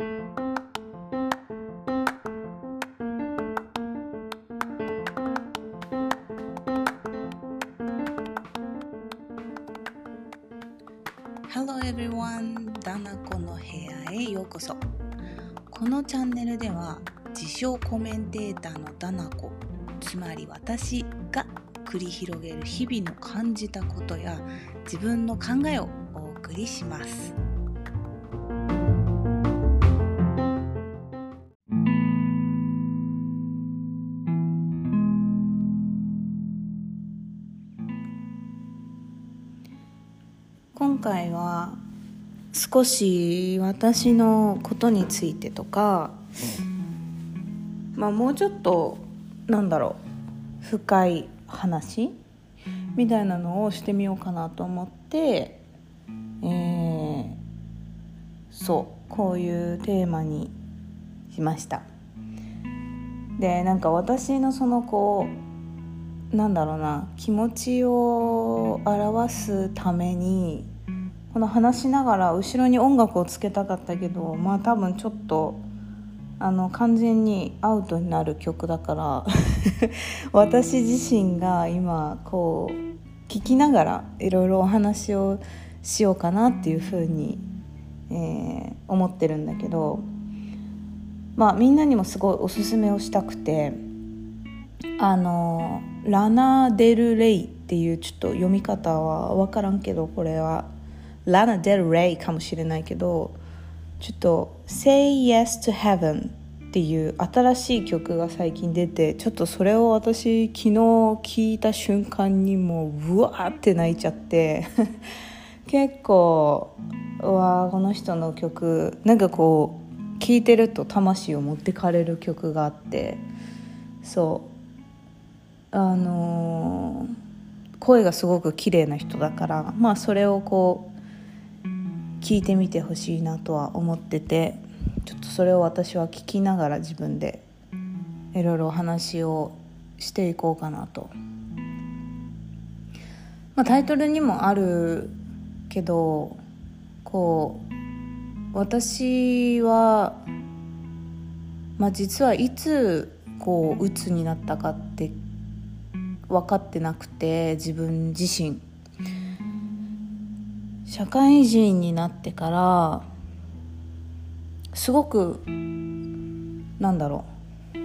Hello everyone! ダナコの部屋へようこそこのチャンネルでは自称コメンテーターのダナコつまり私が繰り広げる日々の感じたことや自分の考えをお送りします少し私のことについてとか、まあ、もうちょっとなんだろう深い話みたいなのをしてみようかなと思って、えー、そうこういうテーマにしました。でなんか私のそのこうなんだろうな気持ちを表すためにこの話しながら後ろに音楽をつけたかったけどまあ多分ちょっとあの完全にアウトになる曲だから 私自身が今こう聴きながらいろいろお話をしようかなっていうふうに、えー、思ってるんだけどまあみんなにもすごいおすすめをしたくてあのラナ・デル・レイっていうちょっと読み方は分からんけどこれはラナ・デル・レイかもしれないけどちょっと「Say Yes to Heaven」っていう新しい曲が最近出てちょっとそれを私昨日聞いた瞬間にもううわーって泣いちゃって。結構うわこの人の曲なんかこう聴いてると魂を持ってかれる曲があって。そう。あのー、声がすごく綺麗な人だからまあそれをこう聞いてみてほしいなとは思っててちょっとそれを私は聞きながら自分でいろいろお話をしていこうかなと、まあ、タイトルにもあるけどこう私は、まあ、実はいつこう鬱になったかって分かってなくて自分自身。社会人になってからすごくなんだろう。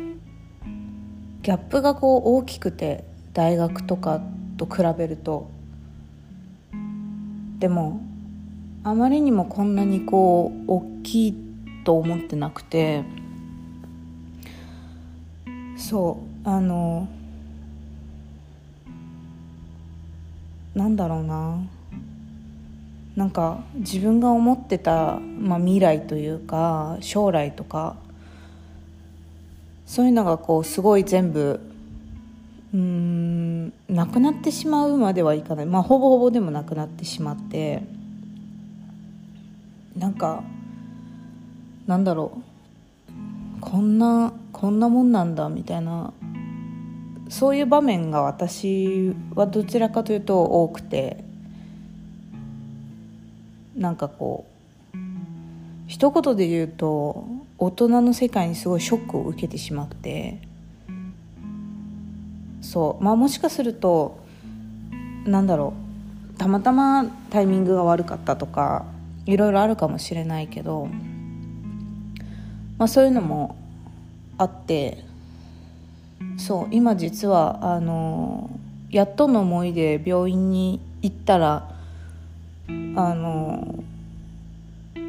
ギャップがこう大きくて大学とかと比べると。でもあまりにもこんなにこう大きいと思ってなくてそうあのなんだろうな。なんか自分が思ってた、まあ、未来というか将来とかそういうのがこうすごい全部うんなくなってしまうまではいかない。まあほぼほぼでもなくなってしまってなんかなんだろう。こんなこんなもんなんだみたいなそういう場面が私はどちらかというと多くて。なんかこう一言で言うと大人の世界にすごいショックを受けてしまってそうまあもしかするとなんだろうたまたまタイミングが悪かったとかいろいろあるかもしれないけど、まあ、そういうのもあってそう今実はあのやっとの思いで病院に行ったらあの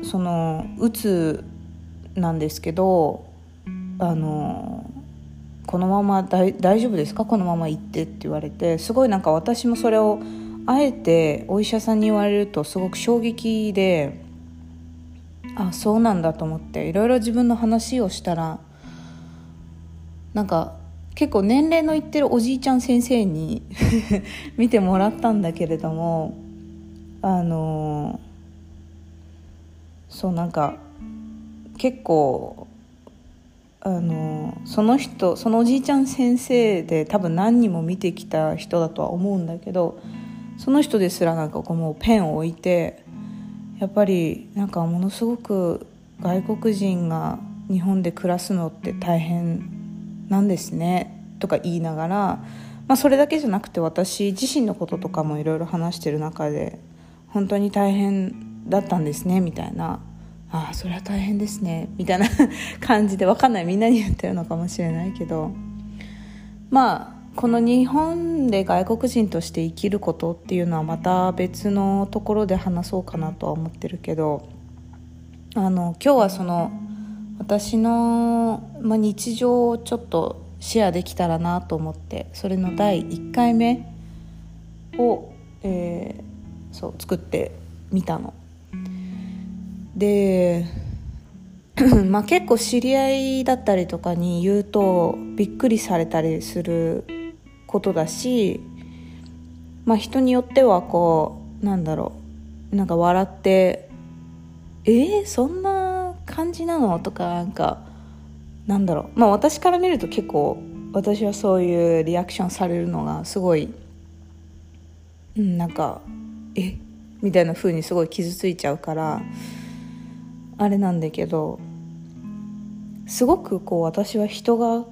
そのうつなんですけどあのこのまま大丈夫ですか？このまま行ってって言われてすごいなんか私もそれをあえてお医者さんに言われるとすごく衝撃であそうなんだと思っていろいろ自分の話をしたらなんか結構年齢のいってるおじいちゃん先生に 見てもらったんだけれどもあのそうなんか結構あのその人そのおじいちゃん先生で多分何人も見てきた人だとは思うんだけどその人ですらなんかこうもうペンを置いてやっぱりなんかものすごく外国人が日本で暮らすのって大変なんですねとか言いながら、まあ、それだけじゃなくて私自身のこととかもいろいろ話してる中で本当に大変だったんですねみたいな。ああそれは大変ですねみたいな 感じで分かんないみんなに言ってるのかもしれないけど。まあこの日本で外国人として生きることっていうのはまた別のところで話そうかなとは思ってるけどあの今日はその私の、まあ、日常をちょっとシェアできたらなと思ってそれの第1回目を、えー、そう作ってみたの。でまあ結構知り合いだったりとかに言うとびっくりされたりすることだし、まあ、人によってはこうなんだろうなんか笑って「えー、そんな感じなの?」とかなんかなんだろうまあ私から見ると結構私はそういうリアクションされるのがすごい、うん、なんか「え？みたいな風にすごい傷ついちゃうからあれなんだけどすごくこう私は人が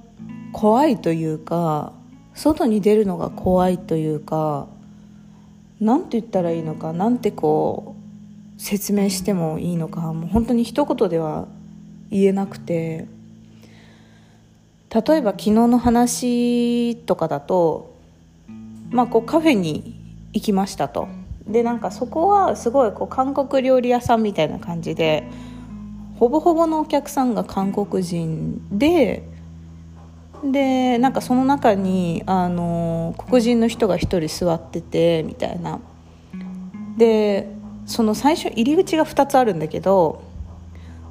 怖いというか外に出るのが怖いというか何て言ったらいいのかなんてこう説明してもいいのかもう本当に一言では言えなくて例えば昨日の話とかだとまあこうカフェに行きましたと。でなんかそこはすごいこう韓国料理屋さんみたいな感じでほぼほぼのお客さんが韓国人ででなんかその中にあの黒人の人が1人座っててみたいな。でその最初入り口が2つあるんだけど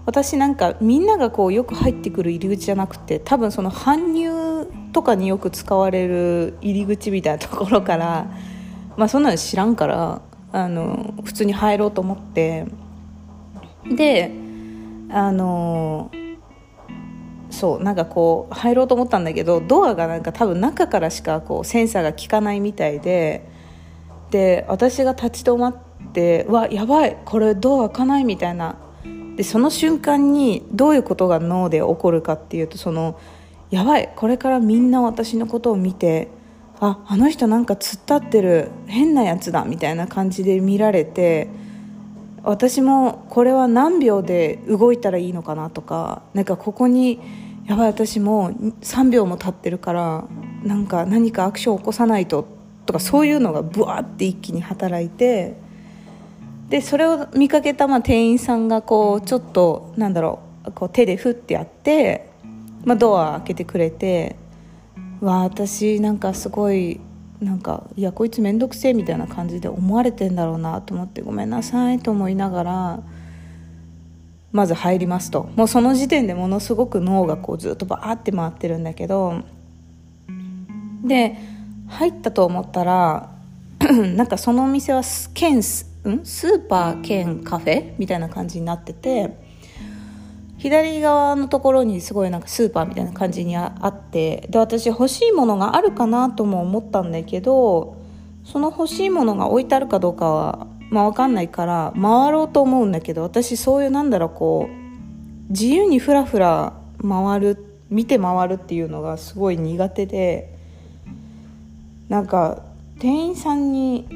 私なんかみんながこうよく入ってくる入り口じゃなくて多分その搬入とかによく使われる入り口みたいなところからまあそんなの知らんからあの普通に入ろうと思って。であのそうなんかこう入ろうと思ったんだけどドアがなんか多分中からしかこうセンサーが効かないみたいでで私が立ち止まってわやばいこれドア開かないみたいな。でその瞬間にどういうことが脳で起こるかっていうとそのやばいこれからみんな私のことを見てああの人なんか突っ立ってる変なやつだみたいな感じで見られて私もこれは何秒で動いたらいいのかなとかなんかここにやばい私も3秒も経ってるからなんか何かアクションを起こさないととかそういうのがブワーって一気に働いてでそれを見かけたまあ店員さんがこうちょっとなんだろうこう手でふってやって、まあ、ドア開けてくれてわ私なんかすごいなんかいやこいつ面倒くせえみたいな感じで思われてんだろうなと思ってごめんなさいと思いながらまず入りますともうその時点でものすごく脳がこうずっとバーって回ってるんだけどで入ったと思ったら なんかそのお店は兼スーパー兼カフェみたいな感じになってて左側のところにすごいなんかスーパーみたいな感じにあってで私欲しいものがあるかなとも思ったんだけどその欲しいものが置いてあるかどうかはまあ、分かんないから回ろうと思うんだけど私そういうなんだろうこう自由にふらふら回る見て回るっていうのがすごい苦手でなんか店員さんに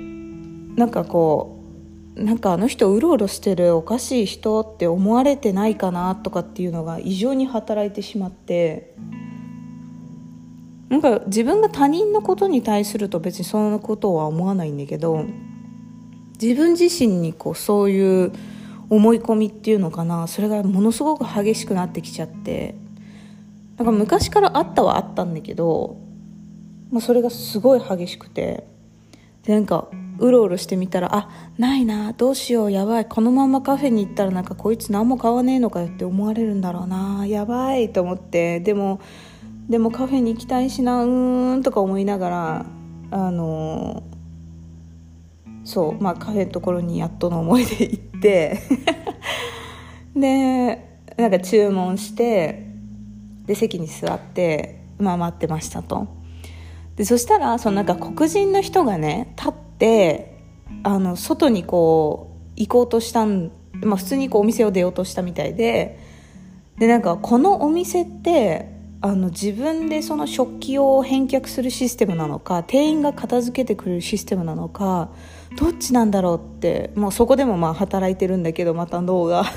なんかこうなんかあの人うろうろしてるおかしい人って思われてないかなとかっていうのが異常に働いてしまって。なんか自分が他人のことに対すると別にそのことは思わないんだけど自分自身にこうそういう思い込みっていうのかなそれがものすごく激しくなってきちゃってなんか昔からあったはあったんだけど、まあ、それがすごい激しくてでなんかうろうろしてみたらあないなどうしようやばいこのままカフェに行ったらなんかこいつ何も買わねえのかよって思われるんだろうなやばいと思って。でもでもカフェに行きたいしなうーんとか思いながらあのーそうまあカフェのところにやっとの思いで行って。でなんか注文してで席に座ってまあ待ってましたと。でそしたらそのなんか黒人の人がね立ってあの外にこう行こうとしたんまあ、普通にこうお店を出ようとしたみたいででなんかこのお店ってあの自分でその食器を返却するシステムなのか店員が片付けてくれるシステムなのかどっちなんだろうってもうそこでもまあ働いてるんだけどまた脳が。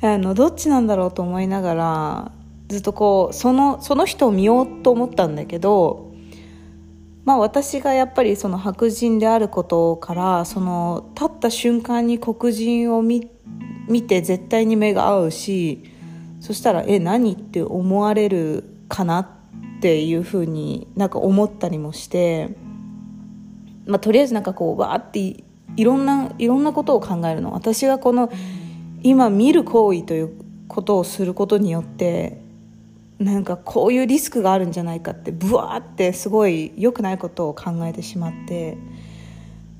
あのどっちなんだろうと思いながらずっとこうそのその人を見ようと思ったんだけどまあ私がやっぱりその白人であることからその立った瞬間に黒人を見て絶対に目が合うしそしたらえ何って思われるかなっていうふうになんか思ったりもして、まあ、とりあえずなんかこうわーっていろんないろんなことを考えるの。私がこの今見る行為ということをすることによってなんかこういうリスクがあるんじゃないかってブワーってすごい良くないことを考えてしまって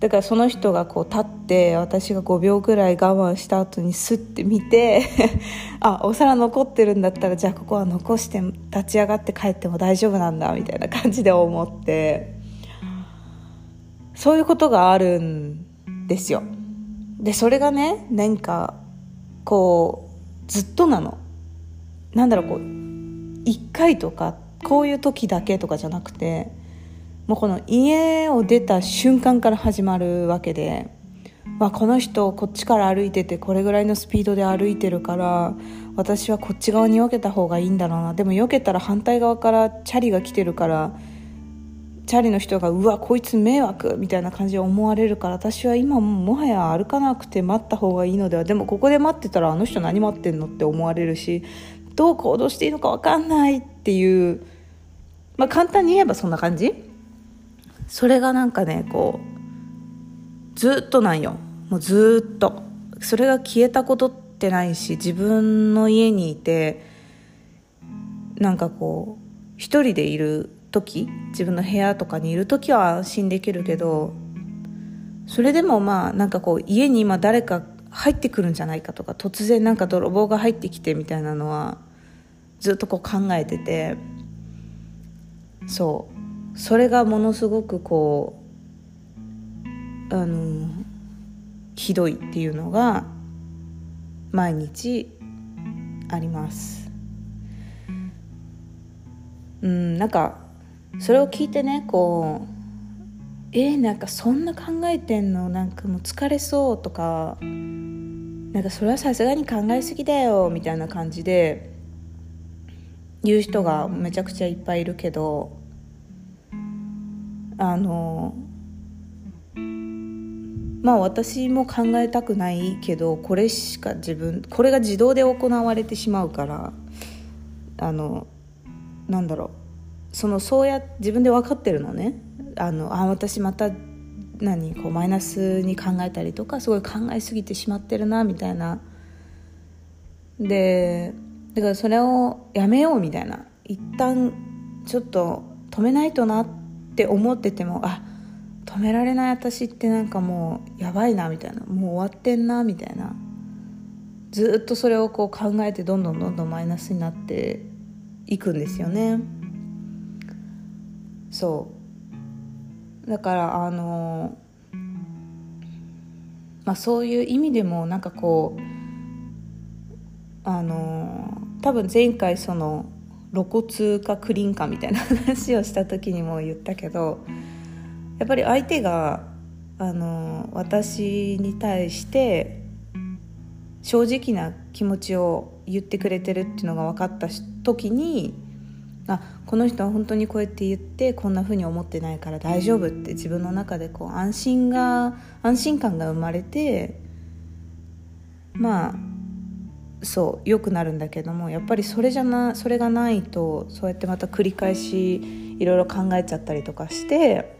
だからその人がこう立って私が5秒ぐらい我慢した後にスッて見て あお皿残ってるんだったらじゃあここは残して立ち上がって帰っても大丈夫なんだみたいな感じで思ってそういうことがあるんですよ。でそれがね何かこうずっとなの。なんだろうこう1回とかこういう時だけとかじゃなくてもうこの家を出た瞬間から始まるわけで、まあ、この人こっちから歩いててこれぐらいのスピードで歩いてるから私はこっち側に避けた方がいいんだろうな。でも避けたら反対側からチャリが来てるからチャリの人がうわこいつ迷惑みたいな感じで思われるから私は今もはや歩かなくて待った方がいいのでは。でもここで待ってたらあの人何待ってんのって思われるしどう行動していいのか分かんないっていうまあ簡単に言えばそんな感じ？それがなんかねこうずっとなんよ。もうずっと。それが消えたことってないし自分の家にいてなんかこう一人でいる時自分の部屋とかにいる時は安心できるけどそれでもまあなんかこう家に今誰か入ってくるんじゃないかとか突然なんか泥棒が入ってきてみたいなのはずっとこう考えててそう。それがものすごくこうあのひどいっていうのが毎日あります。うんなんかそれを聞いてねこうえー、なんかそんな考えてんの？なんかもう疲れそうとかなんかそれはさすがに考えすぎだよみたいな感じで言う人がめちゃくちゃいっぱいいるけどあのまあ私も考えたくないけどこれしか自分これが自動で行われてしまうからあのなんだろう。そのそうや自分で分かってるのね。あのあ私また何こうマイナスに考えたりとかすごい考えすぎてしまってるなみたいな。でだからそれをやめようみたいな。一旦ちょっと止めないとなって思っててもあ止められない私ってなんかもうやばいなみたいな。もう終わってんなみたいな。ずっとそれをこう考えてどんどんどんどんマイナスになっていくんですよね。そう。だからあのまあそういう意味でもなんかこうあの多分前回その露骨かクリーンかみたいな話をした時にも言ったけどやっぱり相手があの私に対して正直な気持ちを言ってくれてるっていうのが分かった時にあこの人は本当にこうやって言ってこんな風に思ってないから大丈夫って自分の中でこう安心が安心感が生まれてまあそう良くなるんだけどもやっぱりそれじゃなそれがないとそうやってまた繰り返しいろいろ考えちゃったりとかして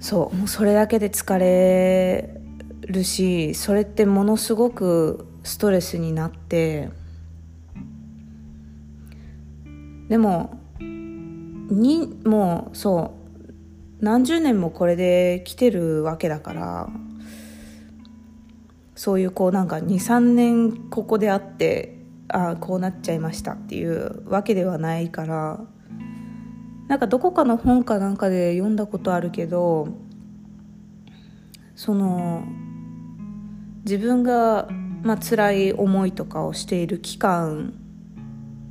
そうもうそれだけで疲れるしそれってものすごくストレスになってでもにもうそう何十年もこれで来てるわけだからそういうこうなんか23年ここであってああこうなっちゃいましたっていうわけではないからなんかどこかの本かなんかで読んだことあるけどその自分が、まあ辛い思いとかをしている期間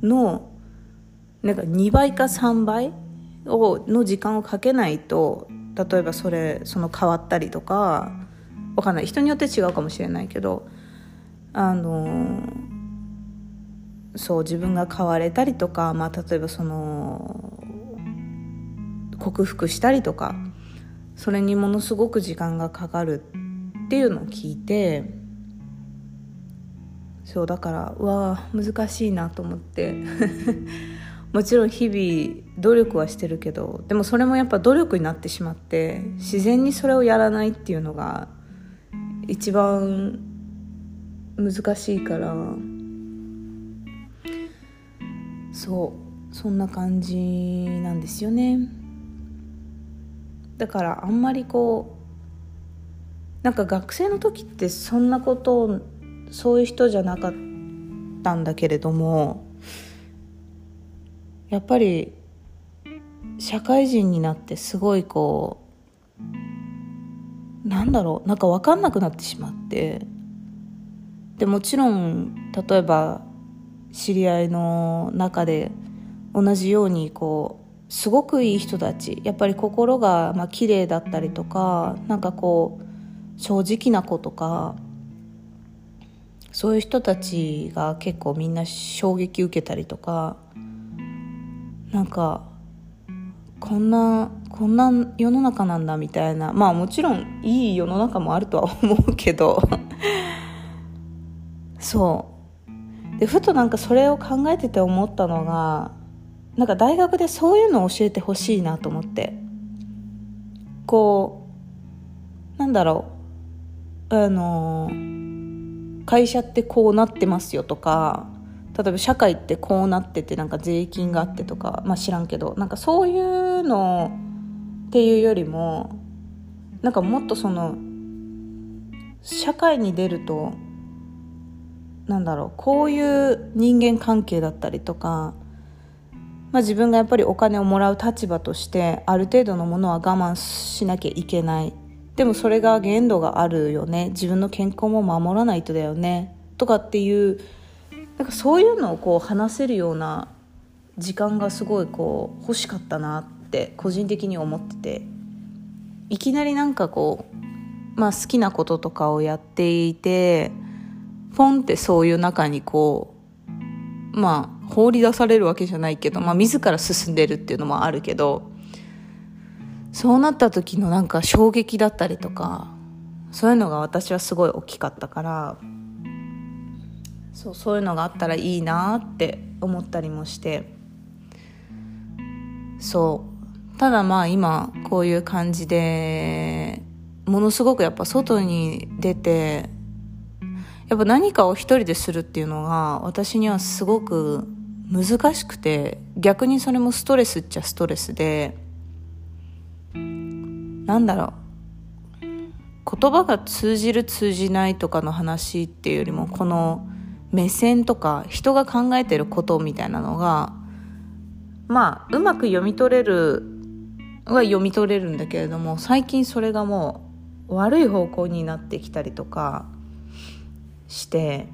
のなんか2倍か3倍をの時間をかけないと例えばそれその変わったりとかわかんない。人によって違うかもしれないけどあのそう自分が変われたりとか、まあ、例えばその克服したりとかそれにものすごく時間がかかるっていうのを聞いてそうだからうわ難しいなと思って。もちろん日々努力はしてるけどでもそれもやっぱ努力になってしまって自然にそれをやらないっていうのが一番難しいから。そう。そんな感じなんですよね。だからあんまりこうなんか学生の時ってそんなことそういう人じゃなかったんだけれどもやっぱり社会人になってすごいこうなんだろうなんか分かんなくなってしまって。でもちろん例えば知り合いの中で同じようにこうすごくいい人たちやっぱり心がまあ綺麗だったりとかなんかこう正直な子とかそういう人たちが結構みんな衝撃受けたりとかなんかこんなこんな世の中なんだみたいな。まあもちろんいい世の中もあるとは思うけど。そう。でふとなんかそれを考えてて思ったのがなんか大学でそういうのを教えてほしいなと思って。こうなんだろう。あの会社ってこうなってますよとか例えば社会ってこうなっててなんか税金があってとか、まあ、知らんけどなんかそういうのっていうよりもなんかもっとその社会に出るとなんだろうこういう人間関係だったりとか、まあ、自分がやっぱりお金をもらう立場としてある程度のものは我慢しなきゃいけない。でもそれが限度があるよね。自分の健康も守らないとだよね。とかっていうなんかそういうのをこう話せるような時間がすごいこう欲しかったなって個人的に思ってていきなりなんかこう、まあ、好きなこととかをやっていてポンってそういう中にこうまあ放り出されるわけじゃないけど、まあ、自ら進んでるっていうのもあるけどそうなった時のなんか衝撃だったりとかそういうのが私はすごい大きかったから。そうそういうのがあったらいいなって思ったりもして。そう。ただまあ今こういう感じでものすごくやっぱ外に出てやっぱ何かを一人でするっていうのが私にはすごく難しくて逆にそれもストレスっちゃストレスでなんだろう。言葉が通じる通じないとかの話っていうよりもこの目線とか人が考えてることみたいなのがまあうまく読み取れるは読み取れるんだけれども最近それがもう悪い方向になってきたりとかして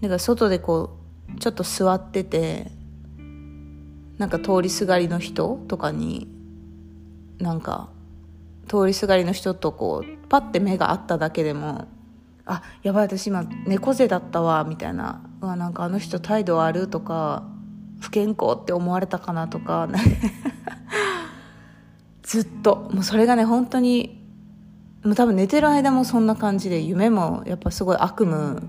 だから外でこうちょっと座っててなんか通りすがりの人とかになんか通りすがりの人とこうパッて目が合っただけでもあやばい私今猫背だったわみたいな。うわなんかあの人態度悪とか不健康って思われたかなとか ずっと。もうそれがね本当にもう多分寝てる間もそんな感じで夢もやっぱすごい悪夢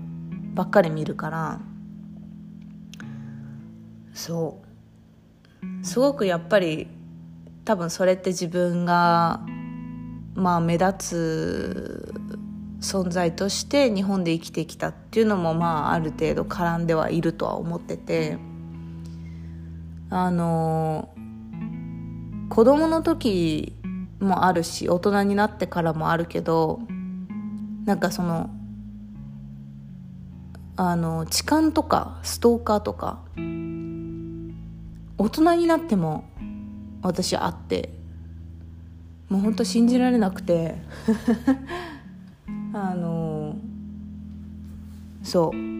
ばっかり見るから。そう。すごくやっぱり多分それって自分がまあ目立つ存在として日本で生きてきたっていうのもまあある程度絡んではいるとは思っててあの子供の時もあるし大人になってからもあるけどなんかそのあの痴漢とかストーカーとか大人になっても私あってもうほんと信じられなくて あのそう。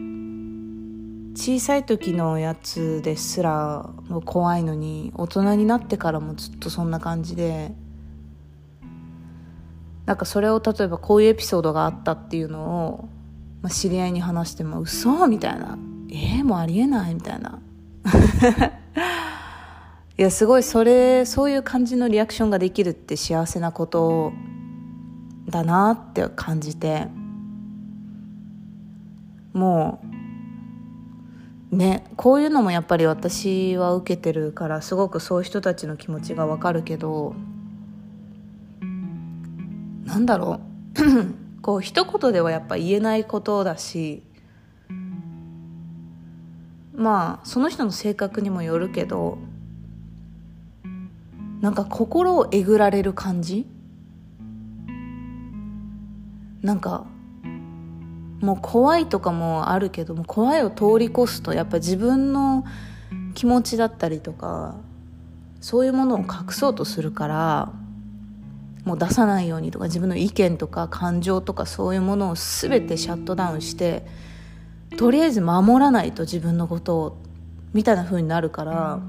小さい時のやつですらも怖いのに大人になってからもずっとそんな感じでなんかそれを例えばこういうエピソードがあったっていうのを、まあ、知り合いに話しても嘘みたいな。えー、もうありえないみたいな。いやすごいそれそういう感じのリアクションができるって幸せなことだなって感じて。もうねこういうのもやっぱり私は受けてるからすごくそういう人たちの気持ちがわかるけどなんだろう。こう一言ではやっぱ言えないことだしまあその人の性格にもよるけどなんか心をえぐられる感じなんかもう怖いとかもあるけども怖いを通り越すとやっぱ自分の気持ちだったりとかそういうものを隠そうとするからもう出さないようにとか自分の意見とか感情とかそういうものを全てシャットダウンしてとりあえず守らないと自分のことをみたいな風になるから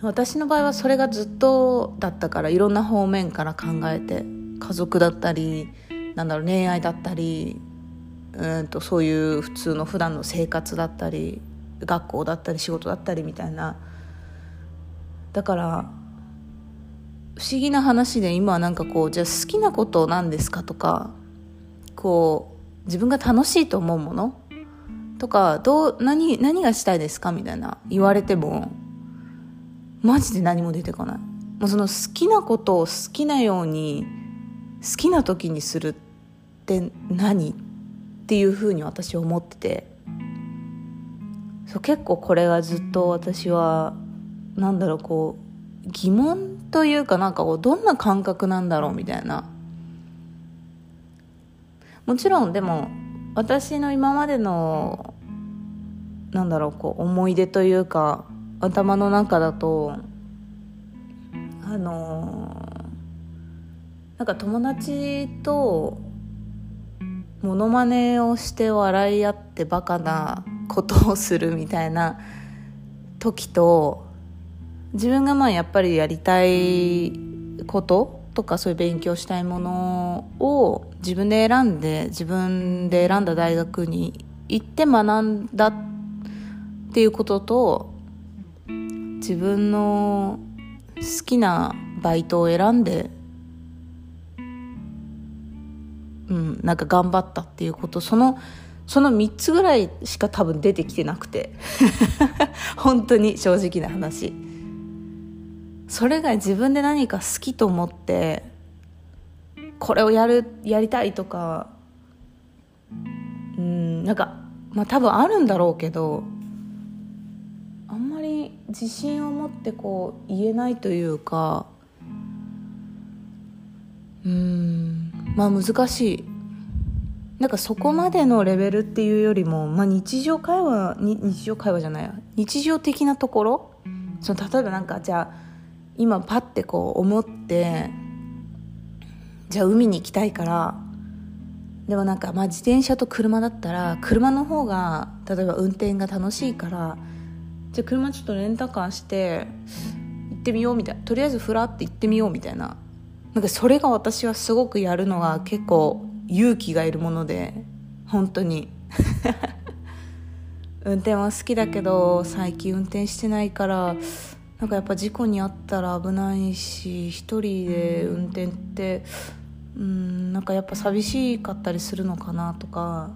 私の場合はそれがずっとだったからいろんな方面から考えて家族だったりなんだろう恋愛だったりうんとそういう普通の普段の生活だったり学校だったり仕事だったりみたいな。だから不思議な話で今はなんかこうじゃあ好きなことなんですかとかこう自分が楽しいと思うものとかどう何何がしたいですかみたいな言われてもマジで何も出てこない。もうその好きなことを好きなように好きな時にするって何？っていうふうに私は思ってて。そう結構これがずっと私はなんだろうこう疑問というかなんかこうどんな感覚なんだろうみたいな。もちろんでも私の今までのなんだろうこう思い出というか頭の中だとあのなんか友達とモノマネをして笑い合ってバカなことをするみたいな時と自分がまあやっぱりやりたいこととかそういう勉強したいものを自分で選んで自分で選んだ大学に行って学んだっていうことと自分の好きなバイトを選んでうんなんか頑張ったっていうことそのその3つぐらいしか多分出てきてなくて。本当に正直な話。それが自分で何か好きと思ってこれをやるやりたいとかうんなんかまあ多分あるんだろうけどあんまり自信を持ってこう言えないというかうん。まあ難しい。なんかそこまでのレベルっていうよりも、まあ、日常会話に日常会話じゃない日常的なところ？その例えばなんかじゃあ今パッてこう思ってじゃあ海に行きたいからでもなんかまあ自転車と車だったら車の方が例えば運転が楽しいからじゃあ車ちょっとレンタカーして行ってみようみたいな。とりあえずふらって行ってみようみたいな。なんかそれが私はすごくやるのが結構勇気がいるもので本当に。運転は好きだけど最近運転してないからなんかやっぱ事故に遭ったら危ないし一人で運転ってうんなんかやっぱ寂しかったりするのかなとか。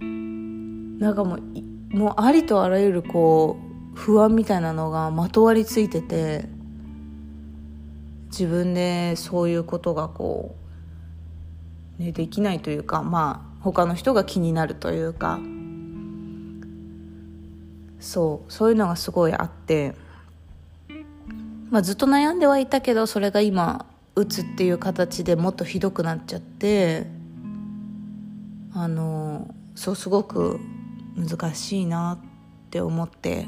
なんかもうもうありとあらゆるこう不安みたいなのがまとわりついてて自分でそういうことがこう、ね、できないというかまあ他の人が気になるというかそうそういうのがすごいあって。まあ、ずっと悩んではいたけどそれが今うつっていう形でもっとひどくなっちゃってあのそうすごく難しいなって思って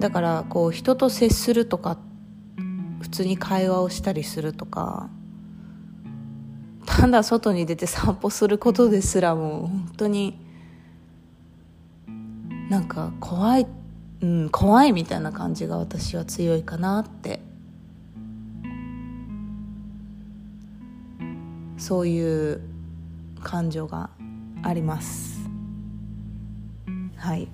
だからこう人と接するとか普通に会話をしたりするとかただ外に出て散歩することですらもう本当になんか怖い、うん、怖いみたいな感じが私は強いかなって。そういう感情があります。はい。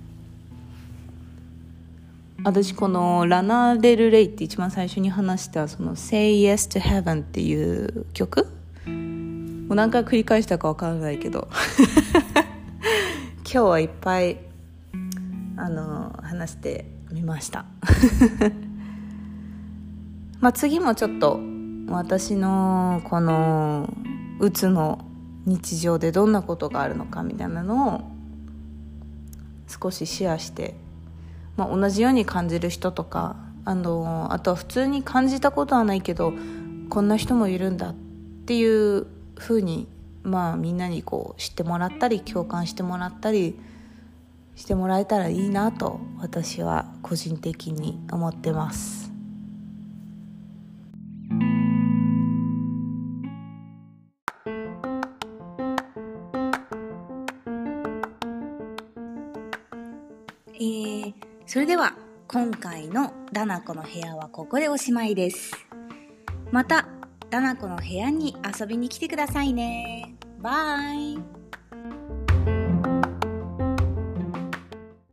私このラナ・デル・レイって一番最初に話したその「Say Yes to Heaven」っていう曲もう何回繰り返したか分からないけど 今日はいっぱいあの話してみました まあ次もちょっと私のこのうつの日常でどんなことがあるのかみたいなのを少しシェアして、まあ、同じように感じる人とかあのあとは普通に感じたことはないけどこんな人もいるんだっていうふうにまあみんなにこう知ってもらったり共感してもらったりしてもらえたらいいなと私は個人的に思ってます。それでは今回のダナコの部屋はここでおしまいです。またダナコの部屋に遊びに来てくださいね。バイ